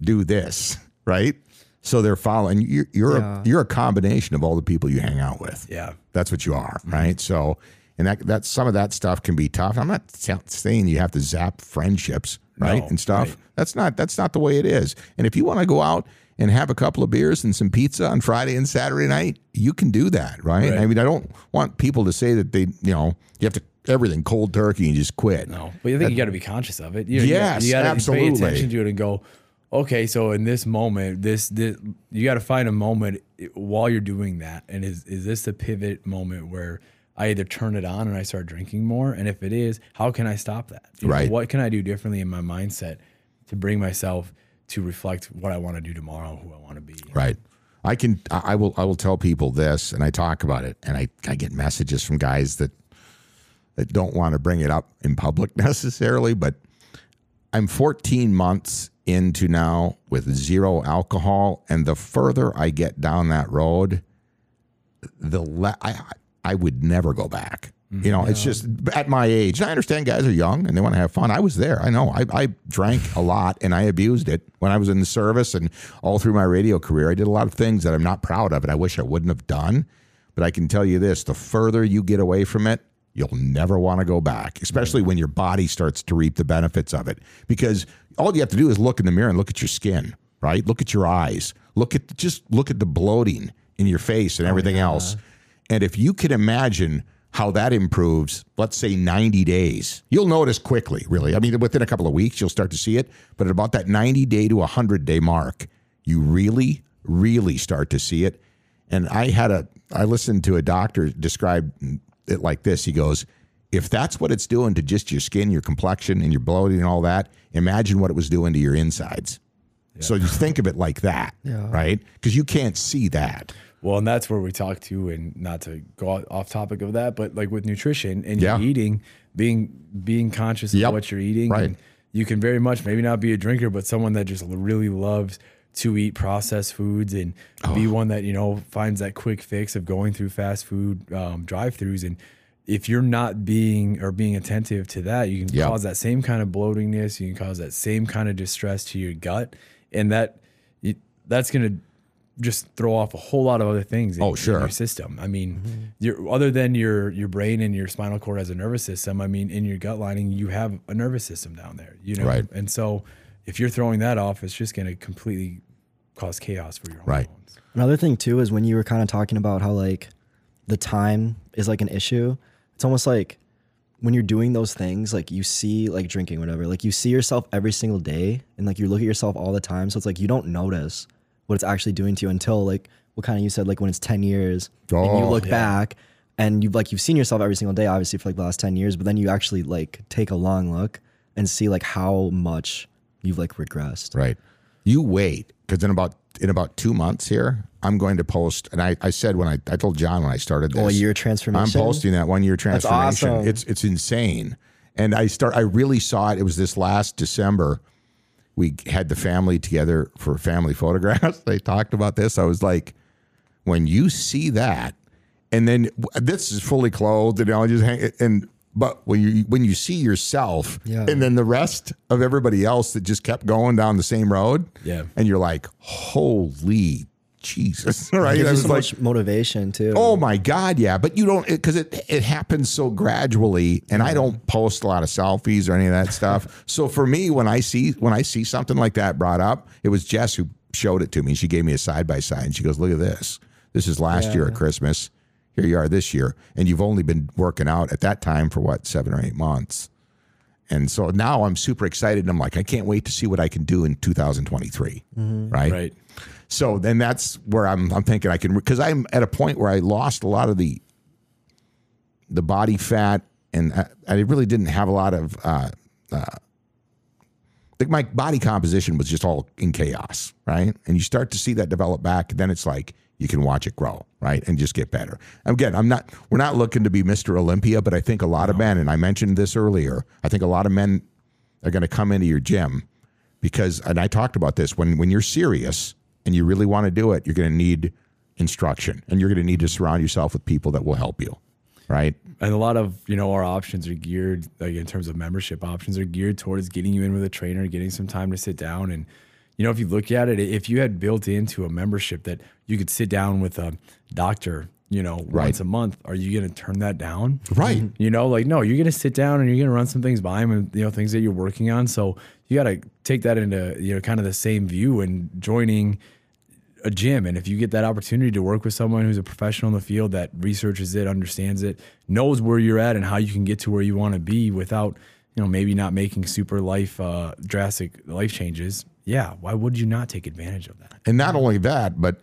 do this, right? So they're following. You're you're a, you're a combination of all the people you hang out with. Yeah. That's what you are, right? So, and that that some of that stuff can be tough. I'm not saying you have to zap friendships, right, No, and stuff. right. That's not that's not the way it is. And if you want to go out and have a couple of beers and some pizza on Friday and Saturday night, you can do that, right? Right. I mean, I don't want people to say that they, you know, you have to everything cold turkey and just quit. No, but I think you got to be conscious of it. You, Yes, you, got to pay attention to it and go, okay, so in this moment, this, this you got to find a moment while you're doing that, and is is this the pivot moment where I either turn it on and I start drinking more, and if it is, how can I stop that? You know, Right. what can I do differently in my mindset to bring myself to reflect what I want to do tomorrow, who I want to be? Right. I can. I I will. I will tell people this, and I talk about it, and I, I get messages from guys that that don't want to bring it up in public necessarily, but I'm 14 months into now with zero alcohol, and the further I get down that road, the le- I I would never go back. You mm-hmm. know, it's just at my age. and I understand guys are young and they want to have fun. I was there. I know. I, I drank a lot and I abused it when I was in the service and all through my radio career. I did a lot of things that I'm not proud of and I wish I wouldn't have done. But I can tell you this the further you get away from it, you'll never want to go back, especially when your body starts to reap the benefits of it. Because all you have to do is look in the mirror and look at your skin, right? Look at your eyes. Look at just look at the bloating in your face and oh, everything else. And if you can imagine how that improves, let's say 90 days, you'll notice quickly, really. I mean, within a couple of weeks, you'll start to see it. But at about that 90 day to 100 day mark, you really, really start to see it. And I had a, I listened to a doctor describe it like this. He goes, if that's what it's doing to just your skin, your complexion, and your bloating and all that, imagine what it was doing to your insides. So you think of it like that, right? Because you can't see that. Well, and that's where we talk to, and not to go off topic of that, but like with nutrition and Yeah. your eating, being being conscious of Yep. what you're eating. Right. And you can very much maybe not be a drinker, but someone that just really loves to eat processed foods and Oh. be one that you know finds that quick fix of going through fast food um, drive-throughs and. If you're not being or being attentive to that, you can Yep. cause that same kind of bloatingness. You can cause that same kind of distress to your gut, and that that's going to just throw off a whole lot of other things in, Oh, in sure. your system. I mean, mm-hmm. your other than your your brain and your spinal cord as a nervous system, I mean, in your gut lining, you have a nervous system down there, you know. Right. And so if you're throwing that off, it's just going to completely cause chaos for your Right. hormones. Another thing too is when you were kind of talking about how like the time is like an issue. It's almost like when you're doing those things, like you see like drinking, whatever, like you see yourself every single day, and like you look at yourself all the time. So it's like you don't notice what it's actually doing to you until like what kind of you said like when it's ten years and you Oh, look back and you've like you've seen yourself every single day, obviously for like the last ten years, but then you actually like take a long look and see like how much you've like regressed. Right. You wait because in about in about two months here, I'm going to post. And I, I said when I, I told Jon when I started this, Oh, a year I'm posting that one year transformation. awesome. It's it's insane. And I start. I really saw it. It was this last December. We had the family together for family photographs. They talked about this. I was like, when you see that, and then this is fully clothed, and I'll just hang and. But when you when you see yourself, Yeah. and then the rest of everybody else that just kept going down the same road, Yeah. and you're like, holy Jesus, right? It was so like, much motivation too. Oh my God, yeah. But you don't because it, it happens so gradually, and I don't post a lot of selfies or any of that stuff. so for me, when I see when I see something like that brought up, it was Jess who showed it to me. She gave me a side by side, and she goes, "Look at this. This is last year at Christmas. Here you are this year, and you've only been working out at that time for what seven or eight months." And so now I'm super excited. And I'm like, I can't wait to see what I can do in 2023. Right. Right. So then that's where I'm. I'm thinking I can because I'm at a point where I lost a lot of the the body fat, and I, I really didn't have a lot of. Uh, uh, like my body composition was just all in chaos, right? And you start to see that develop back, then it's like you can watch it grow, right, and just get better. Again, I'm not. We're not looking to be Mr. Olympia, but I think a lot of men, and I mentioned this earlier. I think a lot of men are going to come into your gym because and I talked about this when when you're serious and you really want to do it, you're going to need instruction and you're going to need to surround yourself with people that will help you. Right? And a lot of you know our options are geared, like in terms of membership options, are geared towards getting you in with a trainer, getting some time to sit down. And you know, if you look at it, if you had built into a membership that you could sit down with a doctor, you know, Right. once a month, are you going to turn that down? Right. You know, like no, you're going to sit down and you're going to run some things by him, and you know, things that you're working on. So you got to take that into you know, kind of the same view and joining a gym and if you get that opportunity to work with someone who's a professional in the field that researches it understands it knows where you're at and how you can get to where you want to be without you know maybe not making super life uh, drastic life changes yeah why would you not take advantage of that And not only that, but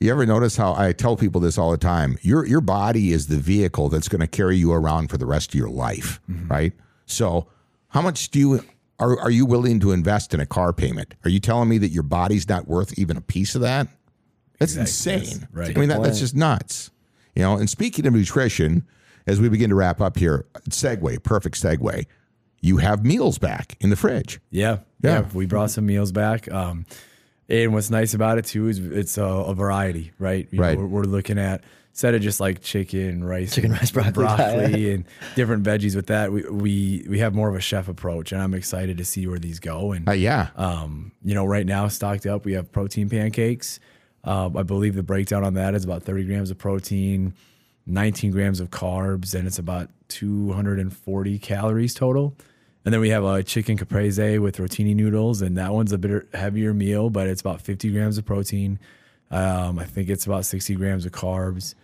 You ever notice how I tell people this all the time? Your your body is the vehicle that's going to carry you around for the rest of your life, mm-hmm. right? So, how much do you are are you willing to invest in a car payment? Are you telling me that your body's not worth even a piece of that? That's Exactly. insane. That's right. I mean, that, that's just nuts. You know. And speaking of nutrition, as we begin to wrap up here, segue, perfect segue. You have meals back in the fridge. Yeah, Yeah. yeah. We brought some meals back. Um, and what's nice about it too is it's a, a variety, right? You know, Right. we're, we're looking at instead of just like chicken, rice, Chicken, rice, broccoli diet. and different veggies. With that, we, we we have more of a chef approach, and I'm excited to see where these go. And Uh, yeah. um, you know, right now stocked up, we have protein pancakes. Uh, I believe the breakdown on that is about 30 grams of protein, 19 grams of carbs, and it's about 240 calories total. And then we have a chicken caprese with rotini noodles, and that one's a bit heavier meal, but it's about 50 grams of protein. Um, I think it's about 60 grams of carbs,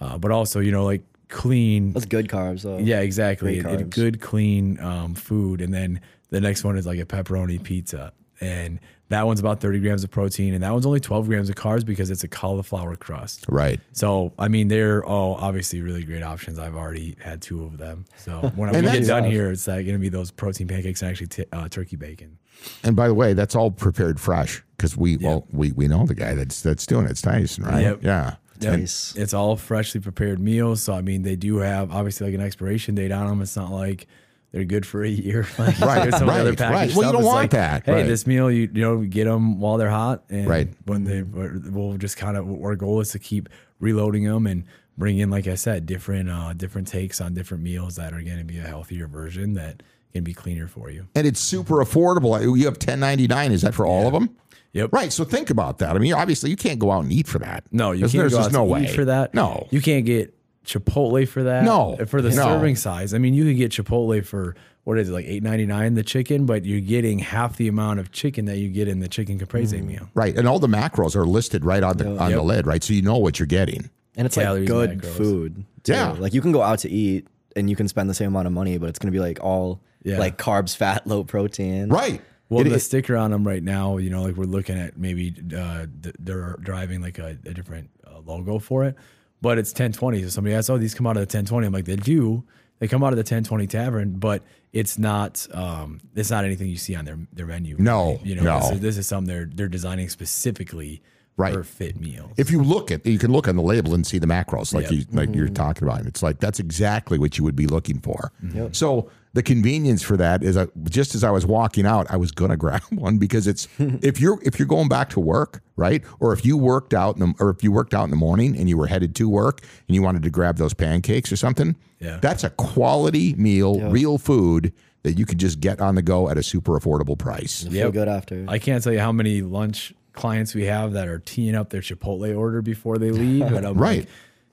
uh, but also, you know, like clean. That's good carbs though. Yeah, exactly. It- it- good, clean um, food. And then the next one is like a pepperoni pizza. And that one's about 30 grams of protein. And that one's only 12 grams of carbs because it's a cauliflower crust. Right. So, I mean, they're all obviously really great options. I've already had two of them. So, when I And get that's- done here, it's like going to be those protein pancakes and actually t- uh, turkey bacon. And by the way, that's all prepared fresh because we well we we know the guy that's that's doing it. It's Tyson, right? Yep. Yeah. Yep. Nice. It's all freshly prepared meals. So, I mean, they do have obviously like an expiration date on them. It's not like they're good for a year. Like Right, some the other right, right. Well, you don't want like, that, Hey, right. this meal, you you know, get them while they're hot, and Right. when they we'll just kind of our goal is to keep reloading them and bring in, like I said, different uh, different takes on different meals that are going to be a healthier version that can be cleaner for you. And it's super affordable. You have ten ninety nine. Is that for all of them? Yep. Right. So think about that. I mean, obviously, you can't go out and eat for that. No, you There's- can't go out no to way eat for that. No. you can't get Chipotle for that. No. for the No. serving size. I mean, you could get Chipotle for what is it like eight ninety nine the chicken, but you're getting half the amount of chicken that you get in the chicken caprese Mm. meal. Right. And all the macros are listed right on the on the lid. Right. So you know what you're getting. And it's like good macros. food. Too. Yeah. Like you can go out to eat and you can spend the same amount of money, but it's gonna be like all Yeah. like carbs, fat, low protein. Right. Well, It- the it- sticker on them right now, you know, like we're looking at maybe uh, they're driving like a, a different uh, logo for it, but it's 1020. So somebody asks, "Oh, these come out of the 1020." I'm like, "They do. They come out of the 1020 Tavern, but it's not. Um, it's not anything you see on their their menu. No, you know, no. This, is, this is something they're they're designing specifically Right. for fit meals. if you look at you can look on the label and see the macros like Yep. you like you're talking about. It's like that's exactly what you would be looking for. So the convenience for that is uh, just as I was walking out, I was gonna grab one because it's if you're if you're going back to work, right? Or if you worked out in the, or if you worked out in the morning and you were headed to work and you wanted to grab those pancakes or something, Yeah. that's a quality meal, real food that you could just get on the go at a super affordable price. Feel good after. I can't tell you how many lunch clients we have that are teeing up their Chipotle order before they leave, and I'm Right. like,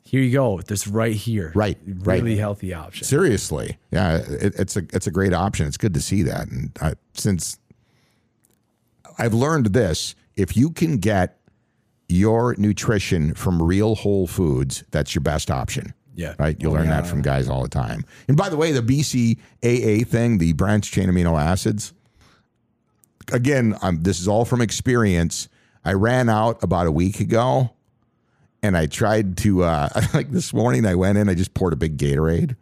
"Here you go. This right here. Right, right. Really healthy option." Seriously, yeah, it, it's a it's a great option. It's good to see that, and I, since I've learned this, if you can get your nutrition from real whole foods, that's your best option. Yeah. right. You'll learn that from guys all the time. And by the way, the BCAA thing, the branched chain amino acids. Again, um, this is all from experience. I ran out about a week ago, and I tried to uh, like this morning. I went in, I just poured a big Gatorade.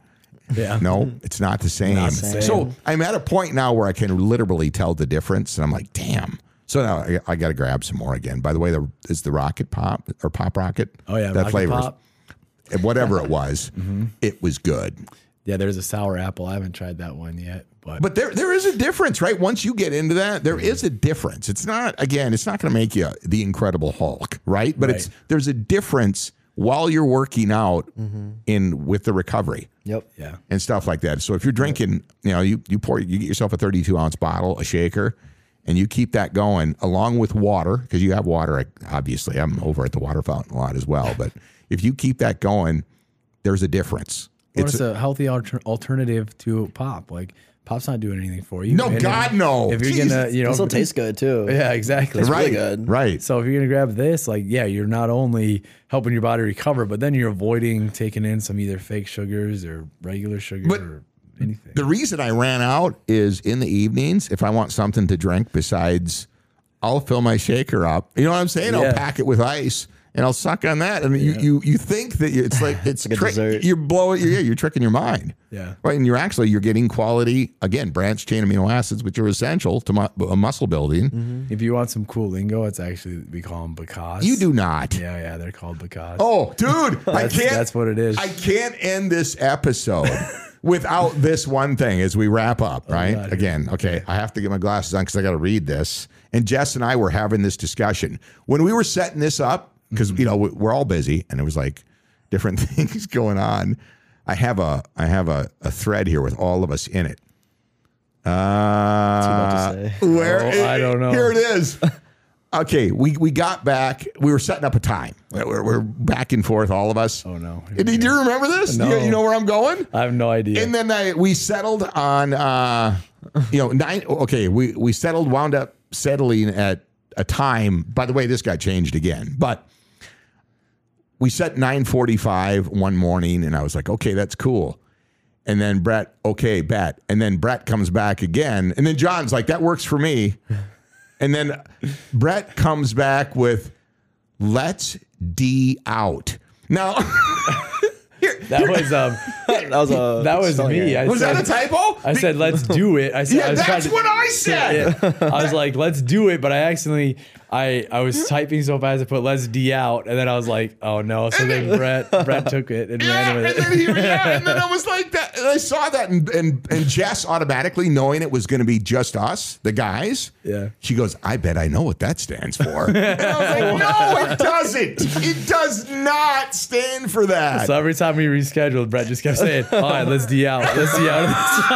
Yeah. No, it's not the same. Not same. So I'm at a point now where I can literally tell the difference, and I'm like, damn. So now I, I got to grab some more again. By the way, the is the Rocket Pop or Pop Rocket? Oh yeah. that Rocket flavor, whatever it was, it was good. Yeah, there's a sour apple. I haven't tried that one yet, but, But there, there is a difference, right? Once you get into that, there is a difference. It's not again, it's not going to make you the Incredible Hulk, right? But it's there's a difference while you're working out mm-hmm. in with the recovery. Yep. yeah, and stuff like that. So if you're drinking, you know, you you pour you get yourself a 32 ounce bottle, a shaker, and you keep that going along with water because you have water. Obviously, I'm over at the water fountain a lot as well. But if you keep that going, there's a difference. Well, It's it's a healthy alter- alternative to pop. Like pop's not doing anything for you. No, And God, if, no. If you're Jesus. gonna, you know, It still tastes good too. yeah, exactly. It's right, really good. right. So if you're gonna grab this, like, yeah, you're not only helping your body recover, but then you're avoiding taking in some either fake sugars or regular sugar But or anything. The reason I ran out is in the evenings. If I want something to drink besides, I'll fill my shaker up. You know what I'm saying? I'll pack it with ice and I'll suck on that. And you, you you think that you- it's like it's like dessert. you're blowing yeah you're tricking your mind. Yeah. Right, and you're actually you're getting quality again branch chain amino acids, which are essential to mu- muscle building. Mm-hmm. If you want some cool lingo, it's actually we call them bacas. You do not. Yeah, yeah, they're called bacas. Oh, dude, I can't. that's what it is. I can't end this episode without this one thing as we wrap up. Oh, right? God. Again, okay. I have to get my glasses on because I got to read this. And Jess and I were having this discussion when we were setting this up because you know we- we're all busy and it was like different things going on. I have a I have a, a thread here with all of us in it. Uh, say. where Oh, I don't know. Here it is. Okay, we, we got back. We were setting up a time. We're, we're back and forth, all of us. Oh, no. Do you remember this? No. You, you know where I'm going? I have no idea. And then I, we settled on, uh, you know, nine. Okay, we we settled, wound up settling at a time. By the way, this got changed again, but we set 9:45 one morning, and I was like, okay, that's cool. And then Brett, okay, bet. And then Brett comes back again, and then Jon's like, that works for me. And then Brett comes back with, let's D out. Now, here, that was um, that was a that was me. I was said, that a typo? I said, let's do it. I said, Yeah, I was that's to- what I said. Yeah. I was like, let's do it, but I accidentally, I, I was typing so fast I put let's D out, and then I was like, oh no. So then Brett, Brett took it and Yeah, ran and then, it. he, yeah, and then I was like that. And I saw that, and, and and Jess automatically knowing it was going to be just us, the guys. Yeah. She goes, "I bet I know what that stands for." and I was like, "No, it doesn't. It does not stand for that." So every time we rescheduled, Brett just kept saying, all right, let's D out. Let's D out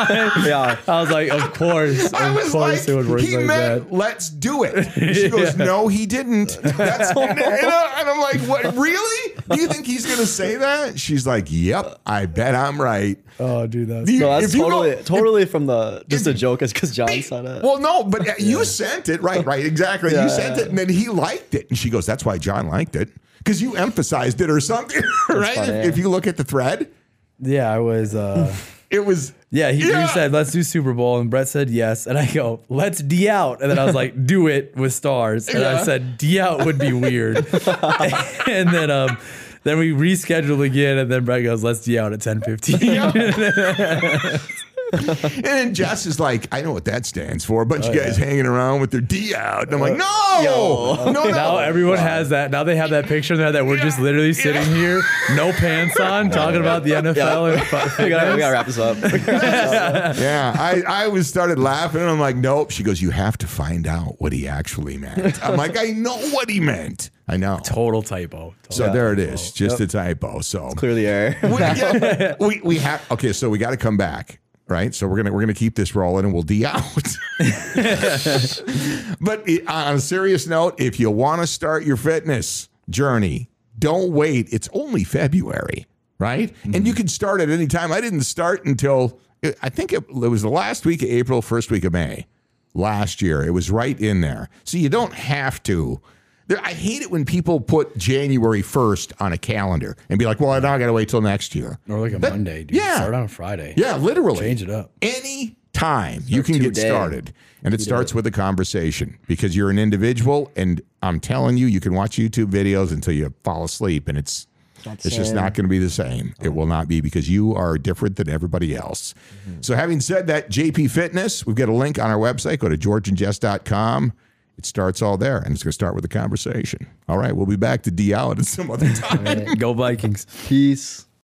this. Yeah. I was like, of course. I of was course like, it would work he like meant, that. let's do it. And she goes, no, he didn't. That's, and, and I- and I'm like, what, really? Do you think he's going to say that? She's like, yep, I bet I'm right. Oh, dude, that's Do you- No, that's if you go- totally totally from the just a joke. Is because Jon said it. Well, no, but uh, you sent it, right? Right, exactly. Yeah, you sent yeah. it, and then he liked it, and she goes, "That's why Jon liked it because you emphasized it or something, right?" funny, if, yeah. if you look at the thread, yeah, I was. uh it was Yeah, he, Yeah. you said let's do Super Bowl, and Brett said yes, and I go let's D out, and then I was like do it with stars, and Yeah. I said D out would be weird, and then um then we rescheduled again, and then Brett goes let's D out at ten fifteen. And then Jess is like, I know what that stands for. A bunch Oh, of guys hanging around with their D out. And I'm like, uh, no, no, no. Now everyone has that. Now they have that picture there that we're just literally sitting here, no pants on, talking about the NFL and we gotta, we gotta wrap this up. yeah, I, I was started laughing. And I'm like, nope. She goes, you have to find out what he actually meant. I'm like, I know what he meant. I know. Total typo. So Total there it is, typo. is, just a typo. So Clear the air. we, yeah, we we have okay. So we got to come back, right? So we're gonna we're gonna keep this rolling, and we'll d out. but on a serious note, if you want to start your fitness journey, don't wait. It's only February, right? And mm-hmm. you can start at any time. I didn't start until I think it, it was the last week of April, first week of May last year. It was right in there. So you don't have to. There, I hate it when people put January 1st on a calendar and be like, well, I now I got to wait till next year. Or like a That- Monday, dude. yeah. Start on a Friday. Yeah, literally. Change it up. Any time you can get today. started. And it starts with a conversation because you're an individual. And I'm telling you, you can watch YouTube videos until you fall asleep and it's. It's just same. not going to be the same. It will not be because you are different than everybody else. So, having said that, JP Fitness, we've got a link on our website. Go to georgeandjess.com. It starts all there, and it's going to start with a conversation. All right, we'll be back to D out at some other time. Go Vikings. Peace.